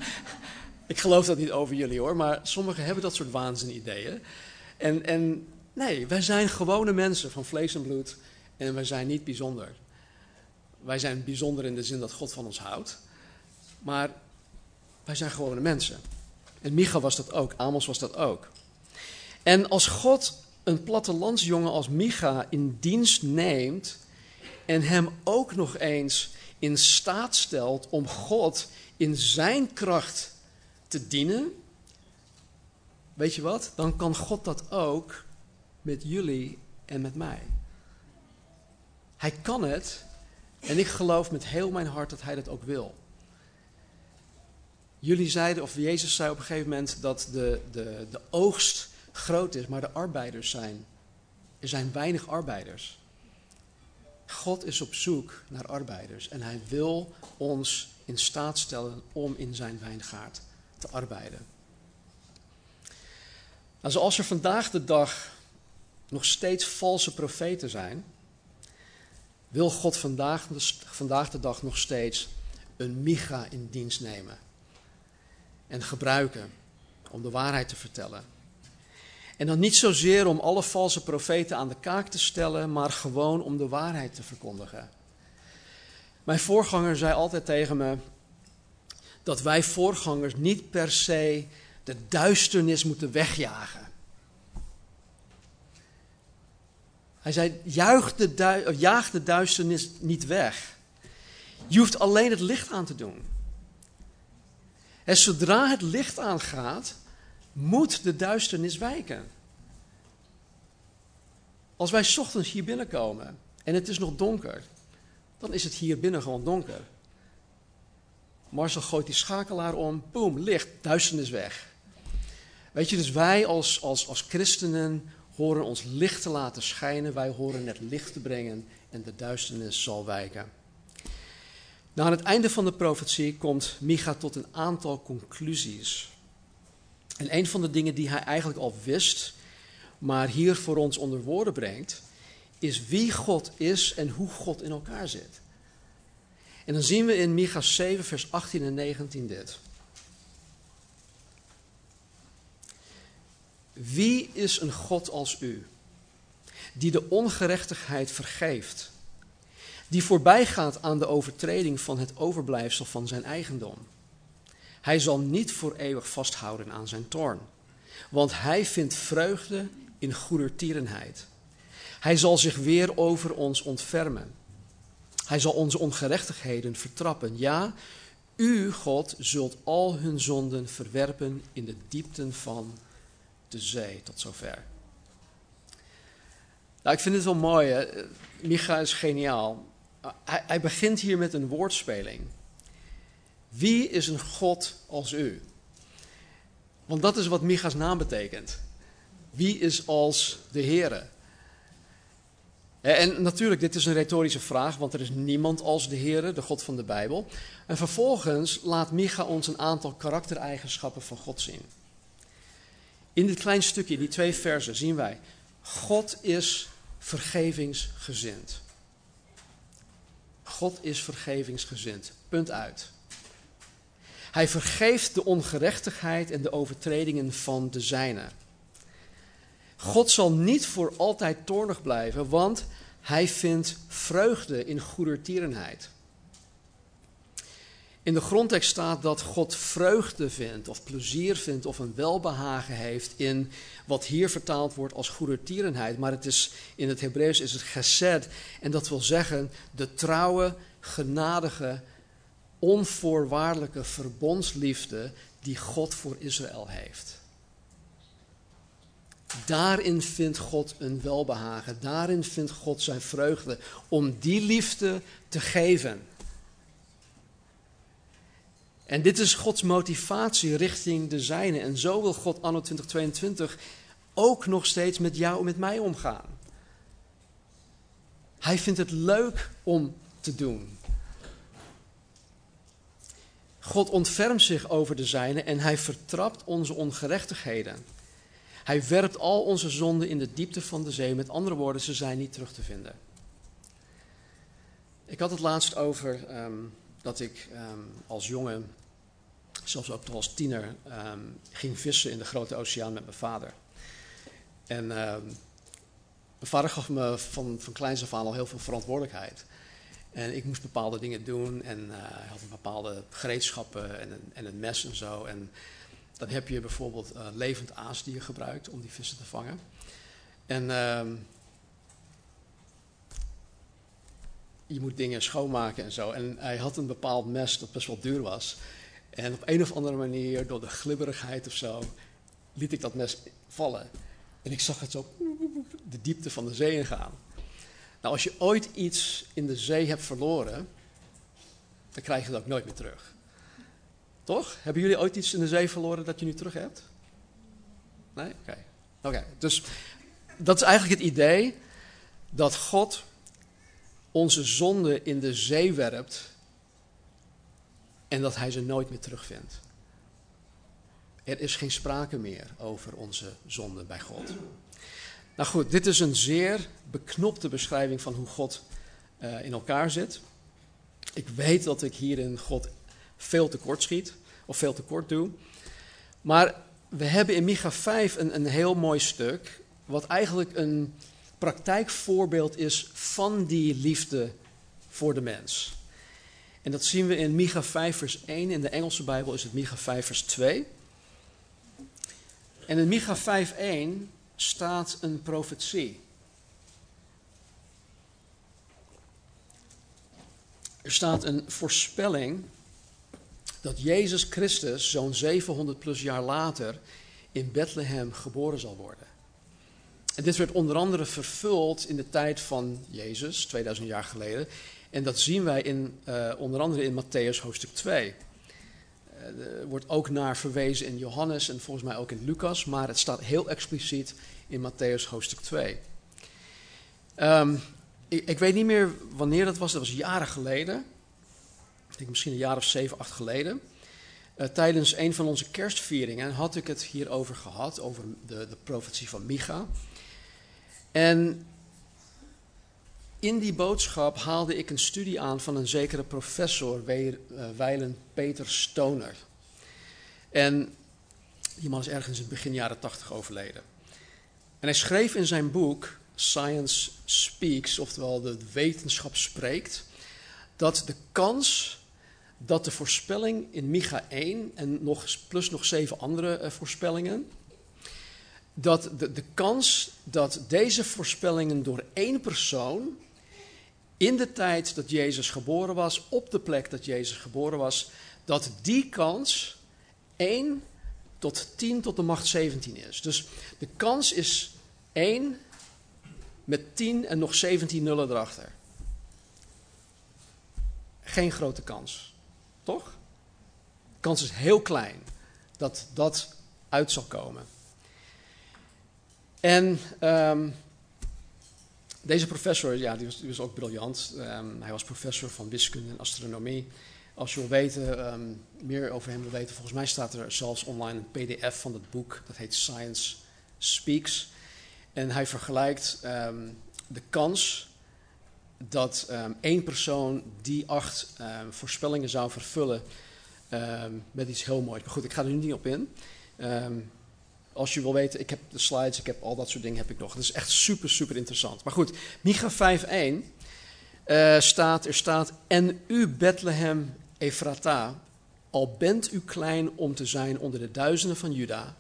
ik geloof dat niet over jullie hoor, maar sommigen hebben dat soort waanzinideeën. En, en Nee, wij zijn gewone mensen van vlees en bloed en wij zijn niet bijzonder. Wij zijn bijzonder in de zin dat God van ons houdt, maar wij zijn gewone mensen. En Micha was dat ook, Amos was dat ook. En als God een plattelandsjongen als Micha in dienst neemt en hem ook nog eens in staat stelt om God in zijn kracht te dienen, weet je wat? Dan kan God dat ook met jullie en met mij. Hij kan het en ik geloof met heel mijn hart dat hij dat ook wil. Jullie zeiden, of Jezus zei op een gegeven moment dat de, de, de oogst groot is, maar de arbeiders zijn. Er zijn weinig arbeiders. God is op zoek naar arbeiders en hij wil ons in staat stellen om in zijn wijngaard te arbeiden. Nou, zoals er vandaag de dag nog steeds valse profeten zijn, wil God vandaag, vandaag de dag nog steeds een Micha in dienst nemen en gebruiken om de waarheid te vertellen. En dan niet zozeer om alle valse profeten aan de kaak te stellen, maar gewoon om de waarheid te verkondigen. Mijn voorganger zei altijd tegen me dat wij voorgangers niet per se de duisternis moeten wegjagen. Hij zei, juich de jaag de duisternis niet weg. Je hoeft alleen het licht aan te doen. En zodra het licht aangaat, moet de duisternis wijken. Als wij ochtends hier binnenkomen en het is nog donker, dan is het hier binnen gewoon donker. Marcel gooit die schakelaar om, boem, licht, duisternis weg. Weet je, dus wij als, als, als christenen horen ons licht te laten schijnen, wij horen het licht te brengen en de duisternis zal wijken. Nou, aan het einde van de profetie komt Micha tot een aantal conclusies. En een van de dingen die hij eigenlijk al wist, maar hier voor ons onder woorden brengt, is wie God is en hoe God in elkaar zit. En dan zien we in Micha 7, vers 18 en 19 dit. Wie is een God als u, die de ongerechtigheid vergeeft, die voorbijgaat aan de overtreding van het overblijfsel van zijn eigendom? Hij zal niet voor eeuwig vasthouden aan zijn toorn, want hij vindt vreugde in goedertierenheid. Hij zal zich weer over ons ontfermen. Hij zal onze ongerechtigheden vertrappen. Ja, u, God, zult al hun zonden verwerpen in de diepten van de zee. Tot zover. Nou, ik vind het wel mooi. Micha is geniaal. Hij, hij begint hier met een woordspeling. Wie is een God als u? Want dat is wat Micha's naam betekent. Wie is als de Heere? En natuurlijk, dit is een retorische vraag, want er is niemand als de Heere, de God van de Bijbel. En vervolgens laat Micha ons een aantal karaktereigenschappen van God zien. In dit klein stukje, die twee versen, zien wij: God is vergevingsgezind. God is vergevingsgezind. Punt uit. Hij vergeeft de ongerechtigheid en de overtredingen van de zijnen. God zal niet voor altijd toornig blijven, want hij vindt vreugde in goedertierenheid. In de grondtekst staat dat God vreugde vindt, of plezier vindt, of een welbehagen heeft in wat hier vertaald wordt als goedertierenheid. Maar het is, in het Hebreeuws is het gesed, en dat wil zeggen de trouwe, genadige, onvoorwaardelijke verbondsliefde die God voor Israël heeft. Daarin vindt God een welbehagen. Daarin vindt God zijn vreugde om die liefde te geven. En dit is Gods motivatie richting de zijne. En zo wil God anno 2022 ook nog steeds met jou en met mij omgaan. Hij vindt het leuk om te doen. God ontfermt zich over de zijne en hij vertrapt onze ongerechtigheden. Hij werpt al onze zonden in de diepte van de zee. Met andere woorden, ze zijn niet terug te vinden. Ik had het laatst over ehm, dat ik um, als jongen, zelfs ook als tiener, um, ging vissen in de grote oceaan met mijn vader. En mijn vader gaf me van, van kleins af aan al heel veel verantwoordelijkheid. En ik moest bepaalde dingen doen en uh, hij had bepaalde gereedschappen en en een mes en zo. En dan heb je bijvoorbeeld uh, levend aas die je gebruikt om die vissen te vangen. En uh, je moet dingen schoonmaken en zo. En hij had een bepaald mes dat best wel duur was. En op een of andere manier, door de glibberigheid of zo, liet ik dat mes vallen. En ik zag het zo de diepte van de zee ingaan. Nou, als je ooit iets in de zee hebt verloren, dan krijg je het ook nooit meer terug. Toch? Hebben jullie ooit iets in de zee verloren dat je nu terug hebt? Nee? Oké. Oké, dus dat is eigenlijk het idee dat God onze zonde in de zee werpt en dat hij ze nooit meer terugvindt. Er is geen sprake meer over onze zonde bij God. Nou goed, dit is een zeer beknopte beschrijving van hoe God uh, in elkaar zit. Ik weet dat ik hierin God veel tekort schiet of veel tekort doe. Maar we hebben in Micha 5 een, een heel mooi stuk, wat eigenlijk een praktijkvoorbeeld is van die liefde voor de mens. En dat zien we in Micha 5 vers 1. In de Engelse Bijbel is het Micha 5 vers 2. En in Micha 5:1 staat een profetie. Er staat een voorspelling dat Jezus Christus zo'n 700 plus jaar later in Bethlehem geboren zal worden. En dit werd onder andere vervuld in de tijd van Jezus, 2000 jaar geleden. En dat zien wij in, uh, onder andere in Matthäus hoofdstuk 2. Uh, er wordt ook naar verwezen in Johannes en volgens mij ook in Lucas, maar het staat heel expliciet in Matthäus hoofdstuk 2. Um, ik, weet niet meer wanneer dat was, dat was jaren geleden. Ik denk misschien een jaar of zeven, acht geleden. Uh, tijdens een van onze kerstvieringen had ik het hierover gehad, over de, de profetie van Micha. En in die boodschap haalde ik een studie aan van een zekere professor, Weilen eh, Peter Stoner. En die man is ergens in begin jaren tachtig overleden. En hij schreef in zijn boek Science Speaks, oftewel de wetenschap spreekt, dat de kans dat de voorspelling in Micha 1 en nog, plus nog zeven andere uh, voorspellingen, dat de, de kans dat deze voorspellingen door één persoon in de tijd dat Jezus geboren was, op de plek dat Jezus geboren was, dat die kans 1 tot 10 tot de macht 17 is. Dus de kans is 1 met 10 en nog 17 nullen erachter. Geen grote kans, toch? De kans is heel klein dat dat uit zal komen. En um, deze professor, ja, die was, ook briljant. Um, hij was professor van wiskunde en astronomie. Als je wil weten, um, meer over hem wil weten, volgens mij staat er zelfs online een pdf van het boek. Dat heet Science Speaks. En hij vergelijkt de kans dat één persoon die acht voorspellingen zou vervullen met iets heel moois. Maar goed, ik ga er nu niet op in als je wil weten, ik heb de slides, ik heb al dat soort dingen heb ik nog. Het is echt super, super interessant. Maar goed, Micha 5.1 uh, staat, er staat, en u Bethlehem Ephrata, al bent u klein om te zijn onder de duizenden van Juda,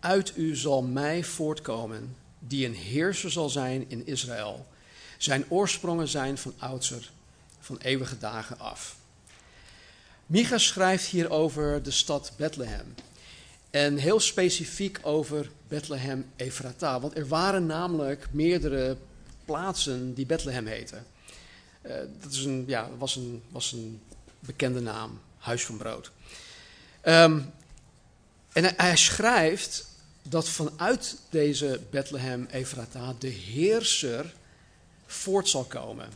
uit u zal mij voortkomen, die een heerser zal zijn in Israël. Zijn oorsprongen zijn van oudser, van eeuwige dagen af. Micha schrijft hier over de stad Bethlehem. En heel specifiek over Bethlehem Ephrata. Want er waren namelijk meerdere plaatsen die Bethlehem heten. Uh, dat is een, ja, was, een, was een bekende naam, Huis van Brood. Um, en hij, hij, schrijft dat vanuit deze Bethlehem Ephrata de heerser voort zal komen.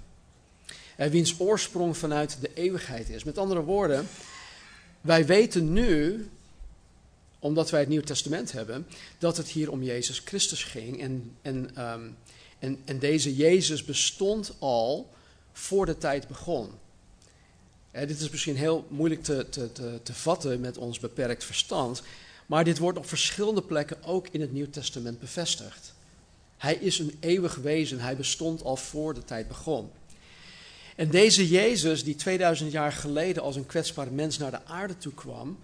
En wiens oorsprong vanuit de eeuwigheid is. Met andere woorden, wij weten nu omdat wij het Nieuw Testament hebben, dat het hier om Jezus Christus ging. En, en, um, en, en deze Jezus bestond al voor de tijd begon. Eh, dit is misschien heel moeilijk te, te, te, te vatten met ons beperkt verstand, maar dit wordt op verschillende plekken ook in het Nieuw Testament bevestigd. Hij is een eeuwig wezen, hij bestond al voor de tijd begon. En deze Jezus, die 2000 jaar geleden als een kwetsbaar mens naar de aarde toe kwam,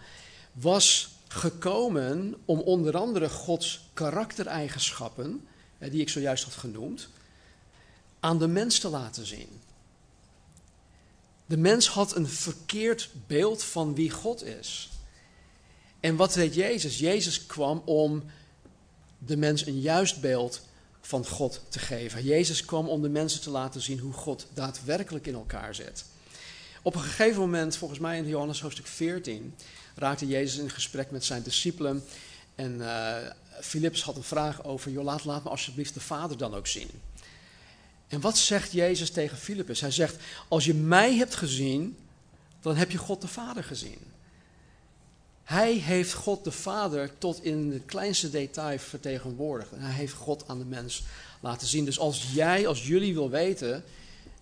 was gekomen om onder andere Gods karaktereigenschappen, die ik zojuist had genoemd, aan de mens te laten zien. De mens had een verkeerd beeld van wie God is. En wat deed Jezus? Jezus kwam om de mens een juist beeld van God te geven. Jezus kwam om de mensen te laten zien hoe God daadwerkelijk in elkaar zit. Op een gegeven moment, volgens mij in Johannes hoofdstuk 14, raakte Jezus in gesprek met zijn discipelen. En uh, had een vraag over, joh, laat, laat me alsjeblieft de Vader dan ook zien. En wat zegt Jezus tegen Philippus? Hij zegt, als je mij hebt gezien, dan heb je God de Vader gezien. Hij heeft God de Vader tot in het kleinste detail vertegenwoordigd. En hij heeft God aan de mens laten zien. Dus als jij, als jullie wil weten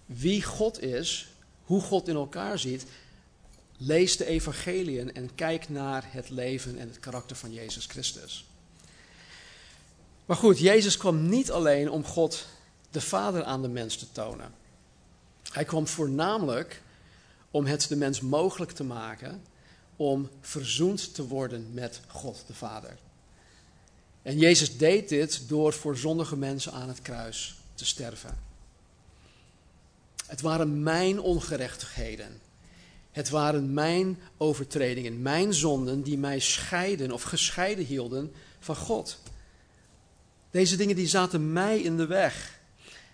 wie God is, hoe God in elkaar ziet, lees de evangeliën en kijk naar het leven en het karakter van Jezus Christus. Maar goed, Jezus kwam niet alleen om God de Vader aan de mens te tonen. Hij kwam voornamelijk om het de mens mogelijk te maken om verzoend te worden met God de Vader. En Jezus deed dit door voor zondige mensen aan het kruis te sterven. Het waren mijn ongerechtigheden Het waren mijn overtredingen, mijn zonden die mij scheiden of gescheiden hielden van God. Deze dingen die zaten mij in de weg.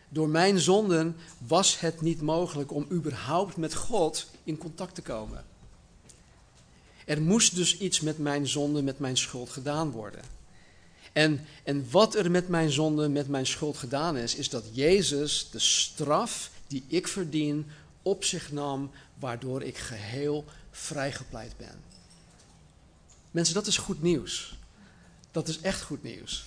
Door mijn zonden was het niet mogelijk om überhaupt met God in contact te komen. Er moest dus iets met mijn zonde, met mijn schuld gedaan worden. En, en wat er met mijn zonde, met mijn schuld gedaan is, is dat Jezus de straf die ik verdien op zich nam, waardoor ik geheel vrijgepleit ben. Mensen, dat is goed nieuws. Dat is echt goed nieuws.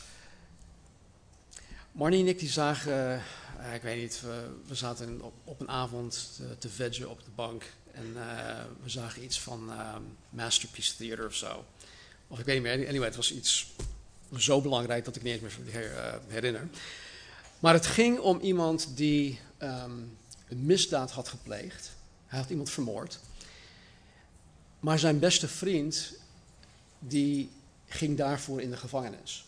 Marnie en ik die zagen, uh, ik weet niet, we, zaten op, op, een avond te, te veggen op de bank en uh, we zagen iets van uh, Masterpiece Theater of zo. Of ik weet niet meer, anyway, het was iets zo belangrijk dat ik niet eens meer her, herinner. Maar het ging om iemand die um, een misdaad had gepleegd. Hij had iemand vermoord. Maar zijn beste vriend, die ging daarvoor in de gevangenis.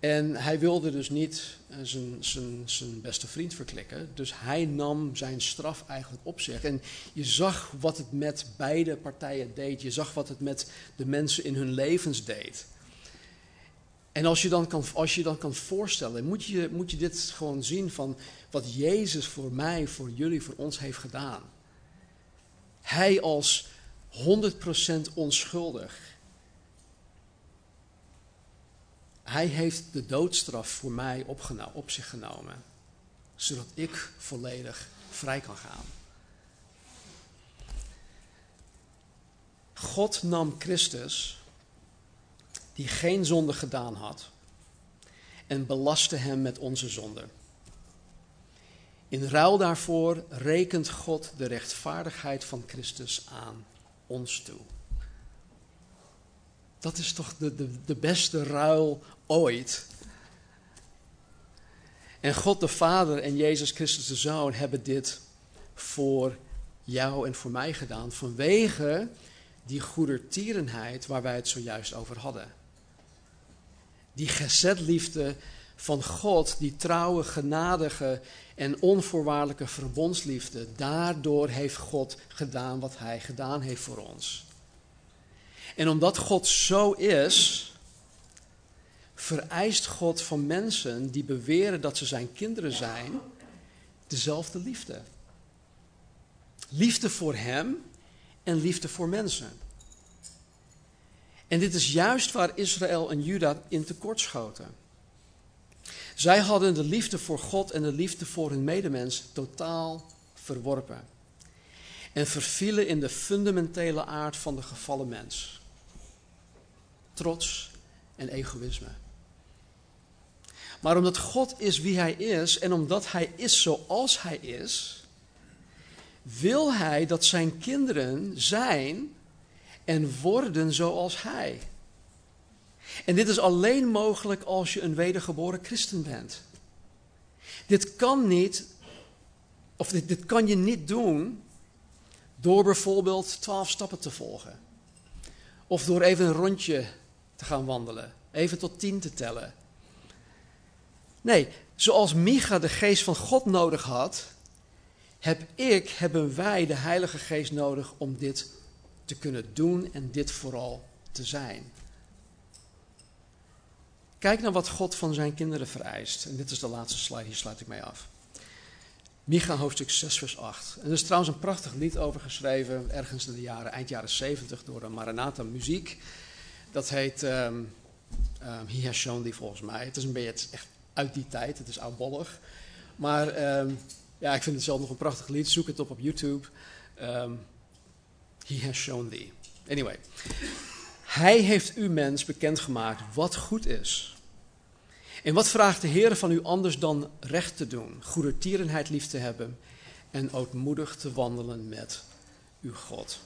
En hij wilde dus niet zijn, zijn, zijn beste vriend verklikken. Dus hij nam zijn straf eigenlijk op zich. En je zag wat het met beide partijen deed. Je zag wat het met de mensen in hun levens deed. En als je dan kan, als je dan kan voorstellen, moet je, moet je dit gewoon zien van wat Jezus voor mij, voor jullie, voor ons heeft gedaan. Hij als 100% onschuldig. Hij heeft de doodstraf voor mij op zich genomen, zodat ik volledig vrij kan gaan. God nam Christus, die geen zonde gedaan had, en belastte hem met onze zonde. In ruil daarvoor rekent God de rechtvaardigheid van Christus aan ons toe. Dat is toch de, de, de beste ruil ooit. En God de Vader en Jezus Christus de Zoon hebben dit voor jou en voor mij gedaan vanwege die goedertierenheid waar wij het zojuist over hadden. Die gezetliefde van God, die trouwe, genadige en onvoorwaardelijke verbondsliefde. Daardoor heeft God gedaan wat Hij gedaan heeft voor ons. En omdat God zo is, vereist God van mensen die beweren dat ze zijn kinderen zijn, dezelfde liefde. Liefde voor Hem en liefde voor mensen. En dit is juist waar Israël en Juda in tekortschoten. Zij hadden de liefde voor God en de liefde voor hun medemens totaal verworpen. En vervielen in de fundamentele aard van de gevallen mens. Trots en egoïsme. Maar omdat God is wie Hij is en omdat Hij is zoals Hij is, wil Hij dat Zijn kinderen zijn en worden zoals Hij. En dit is alleen mogelijk als je een wedergeboren christen bent. Dit kan niet, of dit, kan je niet doen door bijvoorbeeld twaalf stappen te volgen. Of door even een rondje te gaan wandelen, even tot tien te tellen. Nee, zoals Micha de geest van God nodig had, heb ik, hebben wij de Heilige Geest nodig om dit te kunnen doen en dit vooral te zijn. Kijk naar wat God van zijn kinderen vereist. En dit is de laatste slide, hier sluit ik mee af. Micha hoofdstuk 6 vers 8. En er is trouwens een prachtig lied over geschreven, ergens in de jaren, eind jaren 70 door Maranatha Muziek. Dat heet um, um, He Has Shown Thee volgens mij. Het is een beetje echt uit die tijd, het is oudbollig. Maar um, ja, ik vind het zelf nog een prachtig lied. Zoek het op op YouTube. He Has Shown Thee. Anyway. Hij heeft u mens bekendgemaakt wat goed is. En wat vraagt de Heer van u anders dan recht te doen, goedertierenheid lief te hebben en ootmoedig te wandelen met uw God?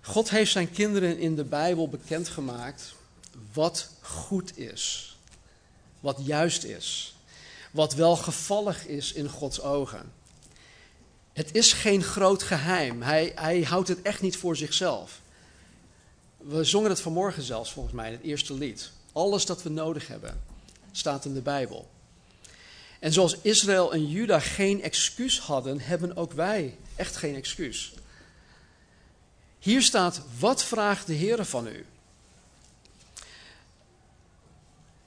God heeft zijn kinderen in de Bijbel bekendgemaakt wat goed is, wat juist is, wat welgevallig is in Gods ogen. Het is geen groot geheim. Hij, hij houdt het echt niet voor zichzelf. We zongen het vanmorgen zelfs volgens mij het eerste lied. Alles dat we nodig hebben staat in de Bijbel. En zoals Israël en Juda geen excuus hadden, hebben ook wij echt geen excuus. Hier staat: Wat vraagt de Heer van u?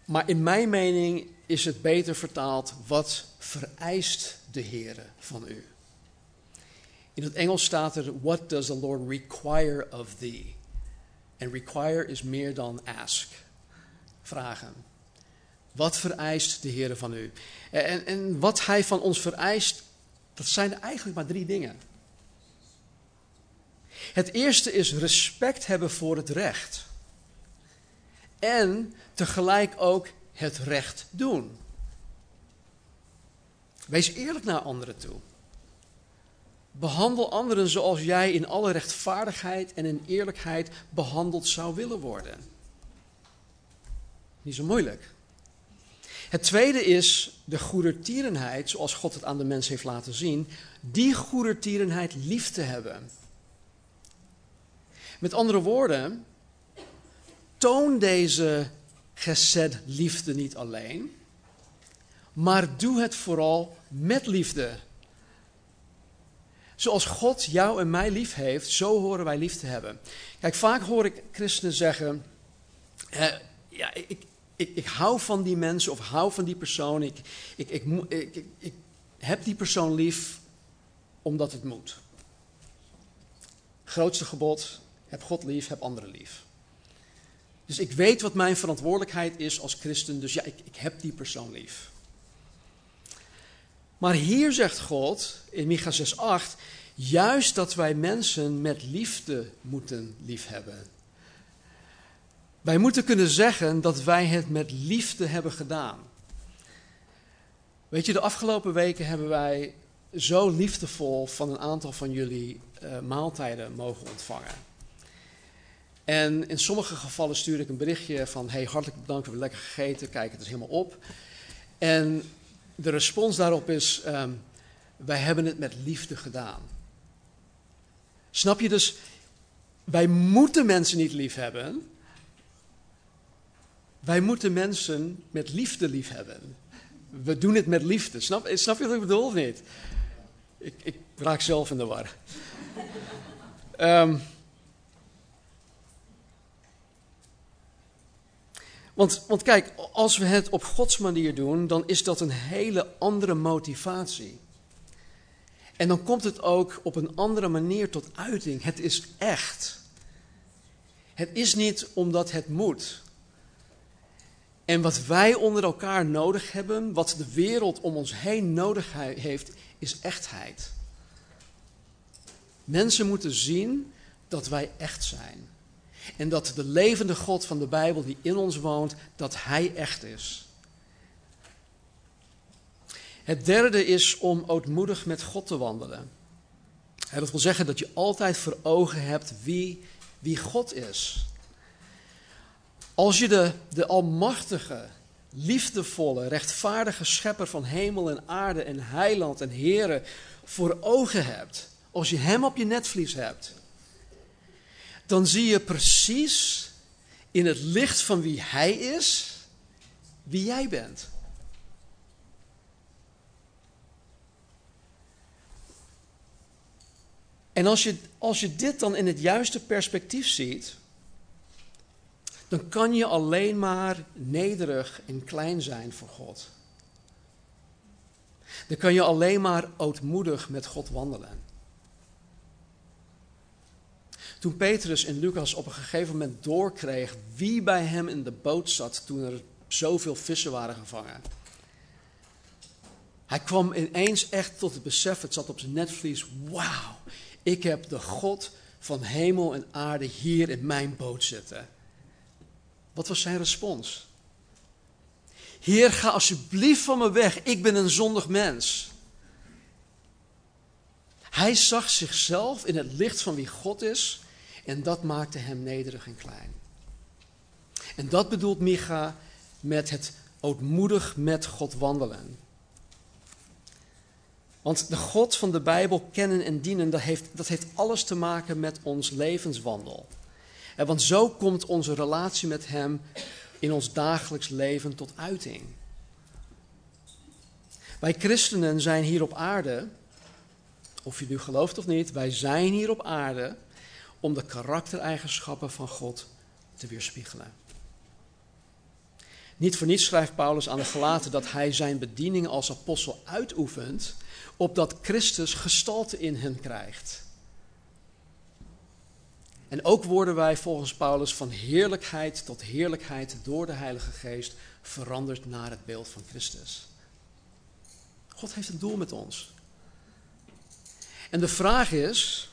Maar in mijn mening is het beter vertaald: Wat vereist de Heer van u? In het Engels staat er: What does the Lord require of thee? En require is meer dan ask. Vragen. Wat vereist de Heer van u? En, en wat Hij van ons vereist, dat zijn eigenlijk maar drie dingen. Het eerste is respect hebben voor het recht. En tegelijk ook het recht doen. Wees eerlijk naar anderen toe. Behandel anderen zoals jij in alle rechtvaardigheid en in eerlijkheid behandeld zou willen worden. Niet zo moeilijk. Het tweede is de goedertierenheid, zoals God het aan de mens heeft laten zien, die goedertierenheid lief te hebben. Met andere woorden, toon deze gesed liefde niet alleen, maar doe het vooral met liefde. Zoals God jou en mij lief heeft, zo horen wij lief te hebben. Kijk, vaak hoor ik christenen zeggen: ja, ik, ik, ik hou van die mensen of hou van die persoon. Ik, ik, ik, ik, ik heb die persoon lief omdat het moet. Grootste gebod: heb God lief, heb anderen lief. Dus ik weet wat mijn verantwoordelijkheid is als christen, dus ja, ik, ik heb die persoon lief. Maar hier zegt God in Micha 6:8 juist dat wij mensen met liefde moeten liefhebben. Wij moeten kunnen zeggen dat wij het met liefde hebben gedaan. Weet je, de afgelopen weken hebben wij zo liefdevol van een aantal van jullie uh, maaltijden mogen ontvangen. En in sommige gevallen stuur ik een berichtje van: hey, hartelijk bedankt, we hebben lekker gegeten, kijk, het is helemaal op. En de respons daarop is: um, wij hebben het met liefde gedaan. Snap je dus? Wij moeten mensen niet lief hebben. Wij moeten mensen met liefde lief hebben. We doen het met liefde. Snap, snap je wat ik bedoel of niet? Ik, ik raak zelf in de war. um, Want, want kijk, als we het op Gods manier doen, dan is dat een hele andere motivatie. En dan komt het ook op een andere manier tot uiting. Het is echt. Het is niet omdat het moet. En wat wij onder elkaar nodig hebben, wat de wereld om ons heen nodig heeft, is echtheid. Mensen moeten zien dat wij echt zijn. En dat de levende God van de Bijbel die in ons woont, dat Hij echt is. Het derde is om ootmoedig met God te wandelen. Dat wil zeggen dat je altijd voor ogen hebt wie, wie God is. Als je de, de almachtige, liefdevolle, rechtvaardige schepper van hemel en aarde en heiland en heren voor ogen hebt, als je hem op je netvlies hebt, dan zie je precies in het licht van wie Hij is, wie jij bent. En als je, als je dit dan in het juiste perspectief ziet, dan kan je alleen maar nederig en klein zijn voor God. Dan kan je alleen maar ootmoedig met God wandelen. Toen Petrus en Lucas op een gegeven moment doorkreeg wie bij hem in de boot zat toen er zoveel vissen waren gevangen. Hij kwam ineens echt tot het besef, het zat op zijn netvlies, wauw, ik heb de God van hemel en aarde hier in mijn boot zitten. Wat was zijn respons? Heer, ga alsjeblieft van me weg, ik ben een zondig mens. Hij zag zichzelf in het licht van wie God is en dat maakte hem nederig en klein. En dat bedoelt Micha met het ootmoedig met God wandelen. Want de God van de Bijbel kennen en dienen, dat heeft, dat heeft alles te maken met ons levenswandel. En want zo komt onze relatie met Hem in ons dagelijks leven tot uiting. Wij christenen zijn hier op aarde, of je nu gelooft of niet, wij zijn hier op aarde om de karaktereigenschappen van God te weerspiegelen. Niet voor niets schrijft Paulus aan de gelaten dat hij zijn bediening als apostel uitoefent, opdat Christus gestalte in hen krijgt. En ook worden wij volgens Paulus van heerlijkheid tot heerlijkheid door de Heilige Geest veranderd naar het beeld van Christus. God heeft een doel met ons. En de vraag is,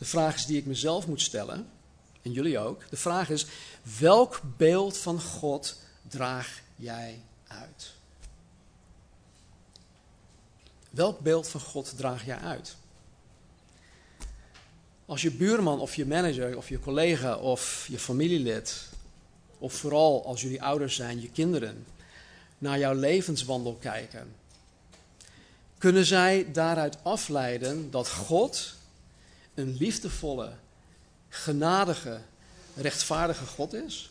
de vraag is die ik mezelf moet stellen, en jullie ook, de vraag is, welk beeld van God draag jij uit? Welk beeld van God draag jij uit? Als je buurman of je manager of je collega of je familielid, of vooral als jullie ouders zijn, je kinderen, naar jouw levenswandel kijken, kunnen zij daaruit afleiden dat God een liefdevolle, genadige, rechtvaardige God is?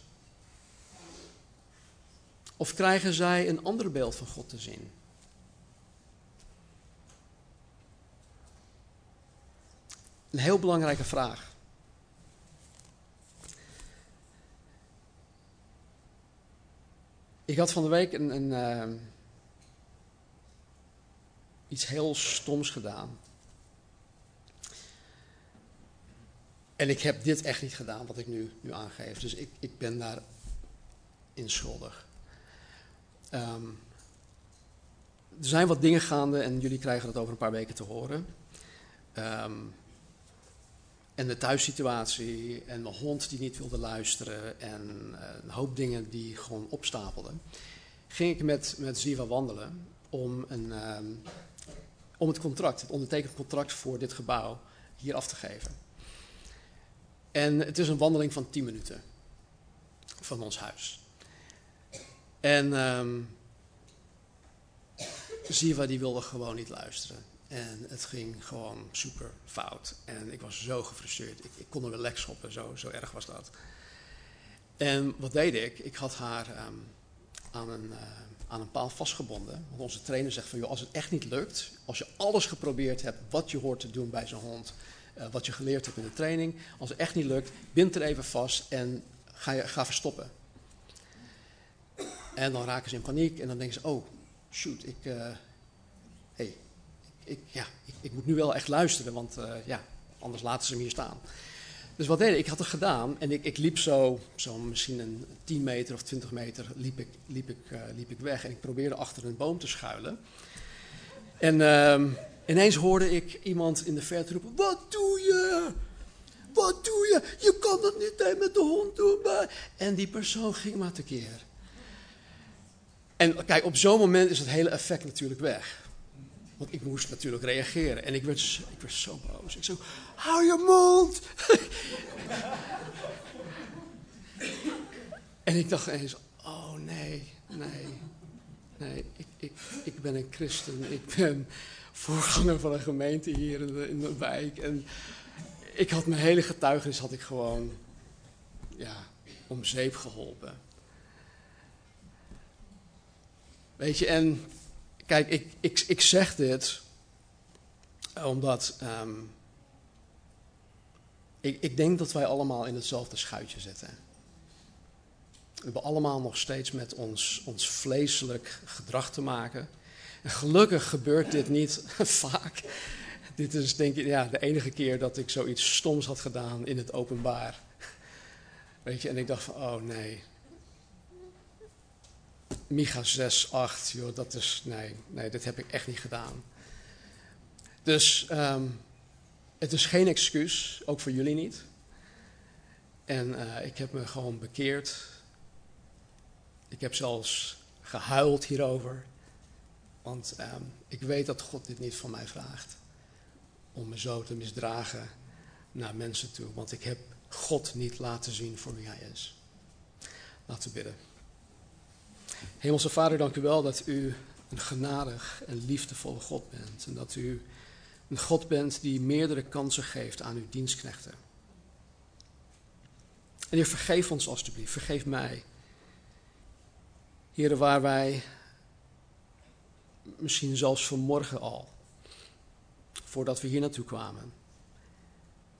Of krijgen zij een ander beeld van God te zien? Een heel belangrijke vraag. Ik had van de week een, een uh, iets heel stoms gedaan. En ik heb dit echt niet gedaan, wat ik nu, nu aangeef. Dus ik, ik ben daar inschuldig. Um, ehm, er zijn wat dingen gaande en jullie krijgen dat over een paar weken te horen. Um, en de thuissituatie en mijn hond die niet wilde luisteren en eh, een hoop dingen die gewoon opstapelden. Ging ik met, met Ziva wandelen om, een, ehm, om het contract, het ondertekend contract voor dit gebouw hier af te geven. En het is een wandeling van 10 minuten van ons huis. En um, Ziva die wilde gewoon niet luisteren. En het ging gewoon super fout. En ik was zo gefrustreerd. Ik, ik kon er wel lek schoppen, zo, zo erg was dat. En wat deed ik? Ik had haar ehm, aan, een, uh, aan een paal vastgebonden. Want onze trainer zegt van, joh, als het echt niet lukt, als je alles geprobeerd hebt wat je hoort te doen bij zo'n hond, uh, wat je geleerd hebt in de training, als het echt niet lukt, bind er even vast en ga, je, ga verstoppen. En dan raken ze in paniek en dan denken ze, oh, shoot, ik, uh, hey, ik, ja, ik, ik, moet nu wel echt luisteren, want uh, ja, anders laten ze me hier staan. Dus wat deed ik? Ik had het gedaan en ik, ik liep zo, zo misschien een 10 meter of 20 meter liep ik, liep, ik, liep ik weg en ik probeerde achter een boom te schuilen. En uh, ineens hoorde ik iemand in de verte roepen, wat doe je? Wat doe je? Je kan dat niet met de hond doen. En die persoon ging maar tekeer. En kijk, op zo'n moment is het hele effect natuurlijk weg. Want ik moest natuurlijk reageren. En ik werd, ik werd zo boos. Ik zo, hou je mond! en ik dacht eens, oh nee, nee, nee. Ik, ik, ik ben een christen. Ik ben voorganger van een gemeente hier in de, wijk. En ik had mijn hele getuigenis had ik gewoon ja, om zeep geholpen. Weet je, en Kijk, ik, ik, ik zeg dit omdat um, ik, ik denk dat wij allemaal in hetzelfde schuitje zitten. We hebben allemaal nog steeds met ons, ons vleeselijk gedrag te maken. Gelukkig gebeurt dit niet vaak. Dit is denk ik ja, de enige keer dat ik zoiets stoms had gedaan in het openbaar. Weet je, en ik dacht van, oh nee, Micha 6, 8, joh, dat is, nee, nee, dit heb ik echt niet gedaan. Dus um, het is geen excuus, ook voor jullie niet. En uh, ik heb me gewoon bekeerd. Ik heb zelfs gehuild hierover. Want um, ik weet dat God dit niet van mij vraagt. Om me zo te misdragen naar mensen toe. Want ik heb God niet laten zien voor wie hij is. Laten we bidden. Hemelse Vader, dank u wel dat u een genadig en liefdevolle God bent. En dat u een God bent die meerdere kansen geeft aan uw dienstknechten. En Heer, vergeef ons alstublieft, vergeef mij. Heren, waar wij misschien zelfs vanmorgen al, voordat we hier naartoe kwamen,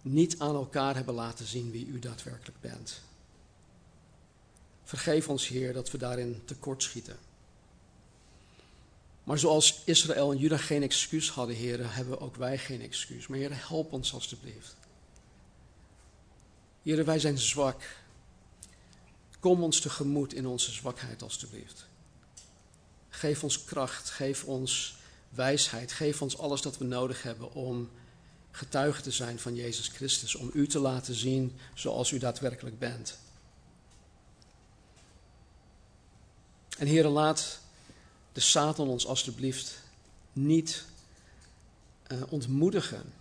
niet aan elkaar hebben laten zien wie u daadwerkelijk bent. Vergeef ons, Heer, dat we daarin tekortschieten. Maar zoals Israël en Juda geen excuus hadden, Heer, hebben ook wij geen excuus. Maar Heer, help ons alstublieft. Heer, wij zijn zwak. Kom ons tegemoet in onze zwakheid, alstublieft. Geef ons kracht, geef ons wijsheid, geef ons alles dat we nodig hebben om getuige te zijn van Jezus Christus, om u te laten zien zoals u daadwerkelijk bent. En Heer, laat de Satan ons alstublieft niet uh, ontmoedigen.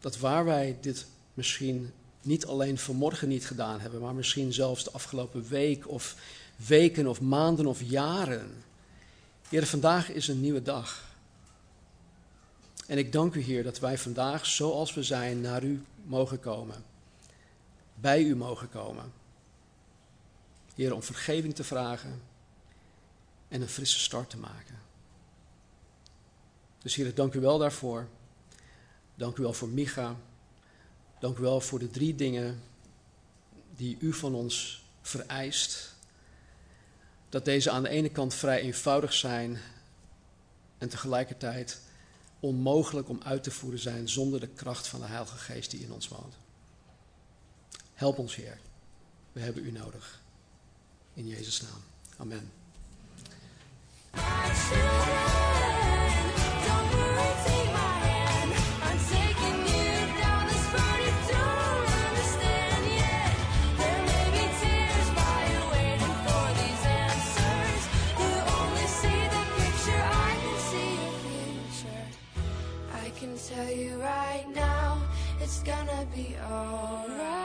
Dat waar wij dit misschien niet alleen vanmorgen niet gedaan hebben, maar misschien zelfs de afgelopen week of weken of maanden of jaren. Heer, vandaag is een nieuwe dag. En ik dank u, Heer, dat wij vandaag, zoals we zijn, naar u mogen komen. Bij u mogen komen. Heer, om vergeving te vragen en een frisse start te maken. Dus Heer, dank u wel daarvoor. Dank u wel voor Micha. Dank u wel voor de drie dingen die u van ons vereist. Dat deze aan de ene kant vrij eenvoudig zijn en tegelijkertijd onmogelijk om uit te voeren zijn zonder de kracht van de Heilige Geest die in ons woont. Help ons, Heer. We hebben u nodig. In Jezus' naam. Amen. gonna be alright.